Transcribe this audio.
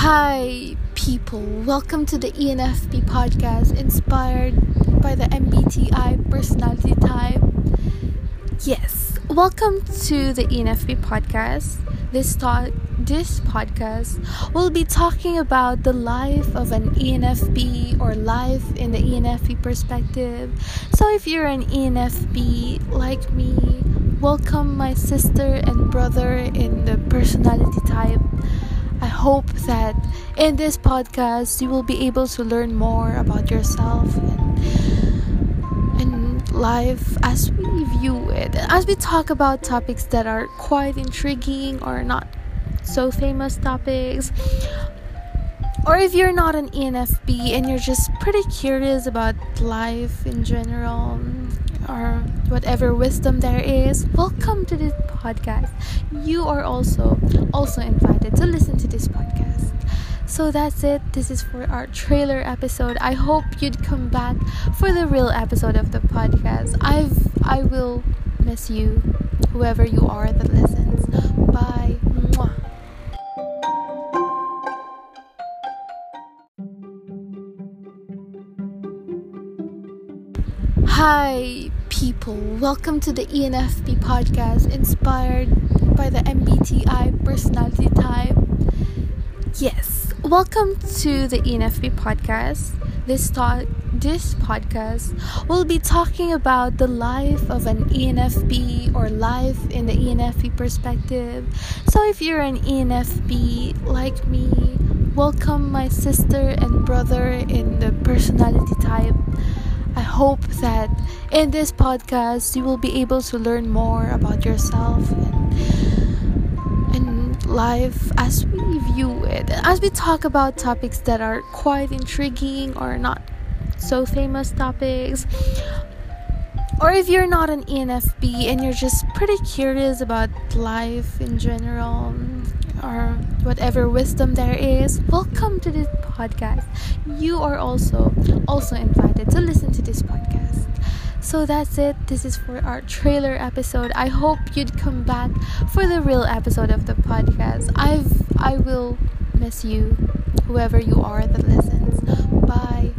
Hi, people. Welcome to the ENFP podcast inspired by the MBTI personality type. Yes, welcome to the ENFP podcast. This talk, this podcast will be talking about the life of an ENFP or life in the ENFP perspective. So if you're an ENFP like me, welcome my sister and brother in the personality type. I hope that in this podcast you will be able to learn more about yourself and, and life as we view it. As we talk about topics that are quite intriguing or not so famous topics. Or if you're not an ENFP and you're just pretty curious about life in general, whatever wisdom there is, welcome to this podcast. You are also also invited to listen to this podcast. So that's it. This is for our trailer episode. I hope you'd come back for the real episode of the podcast. I've I will miss you, whoever you are that listens. Bye. Mwah. Hi, people. Welcome to the ENFP podcast inspired by the MBTI personality type. Yes, welcome to the ENFP podcast. This talk, this podcast will be talking about the life of an ENFP or life in the ENFP perspective. So if you're an ENFP like me, welcome my sister and brother in the personality type. Hope that in this podcast you will be able to learn more about yourself and, and life as we view it. As we talk about topics that are quite intriguing or not so famous topics. Or if you're not an ENFP and you're just pretty curious about life in general or whatever wisdom there is, welcome to this podcast. You are also also invited to listen to this podcast. So that's it. This is for our trailer episode. I hope you'd come back for the real episode of the podcast. I've I will miss you, whoever you are that listens. Bye.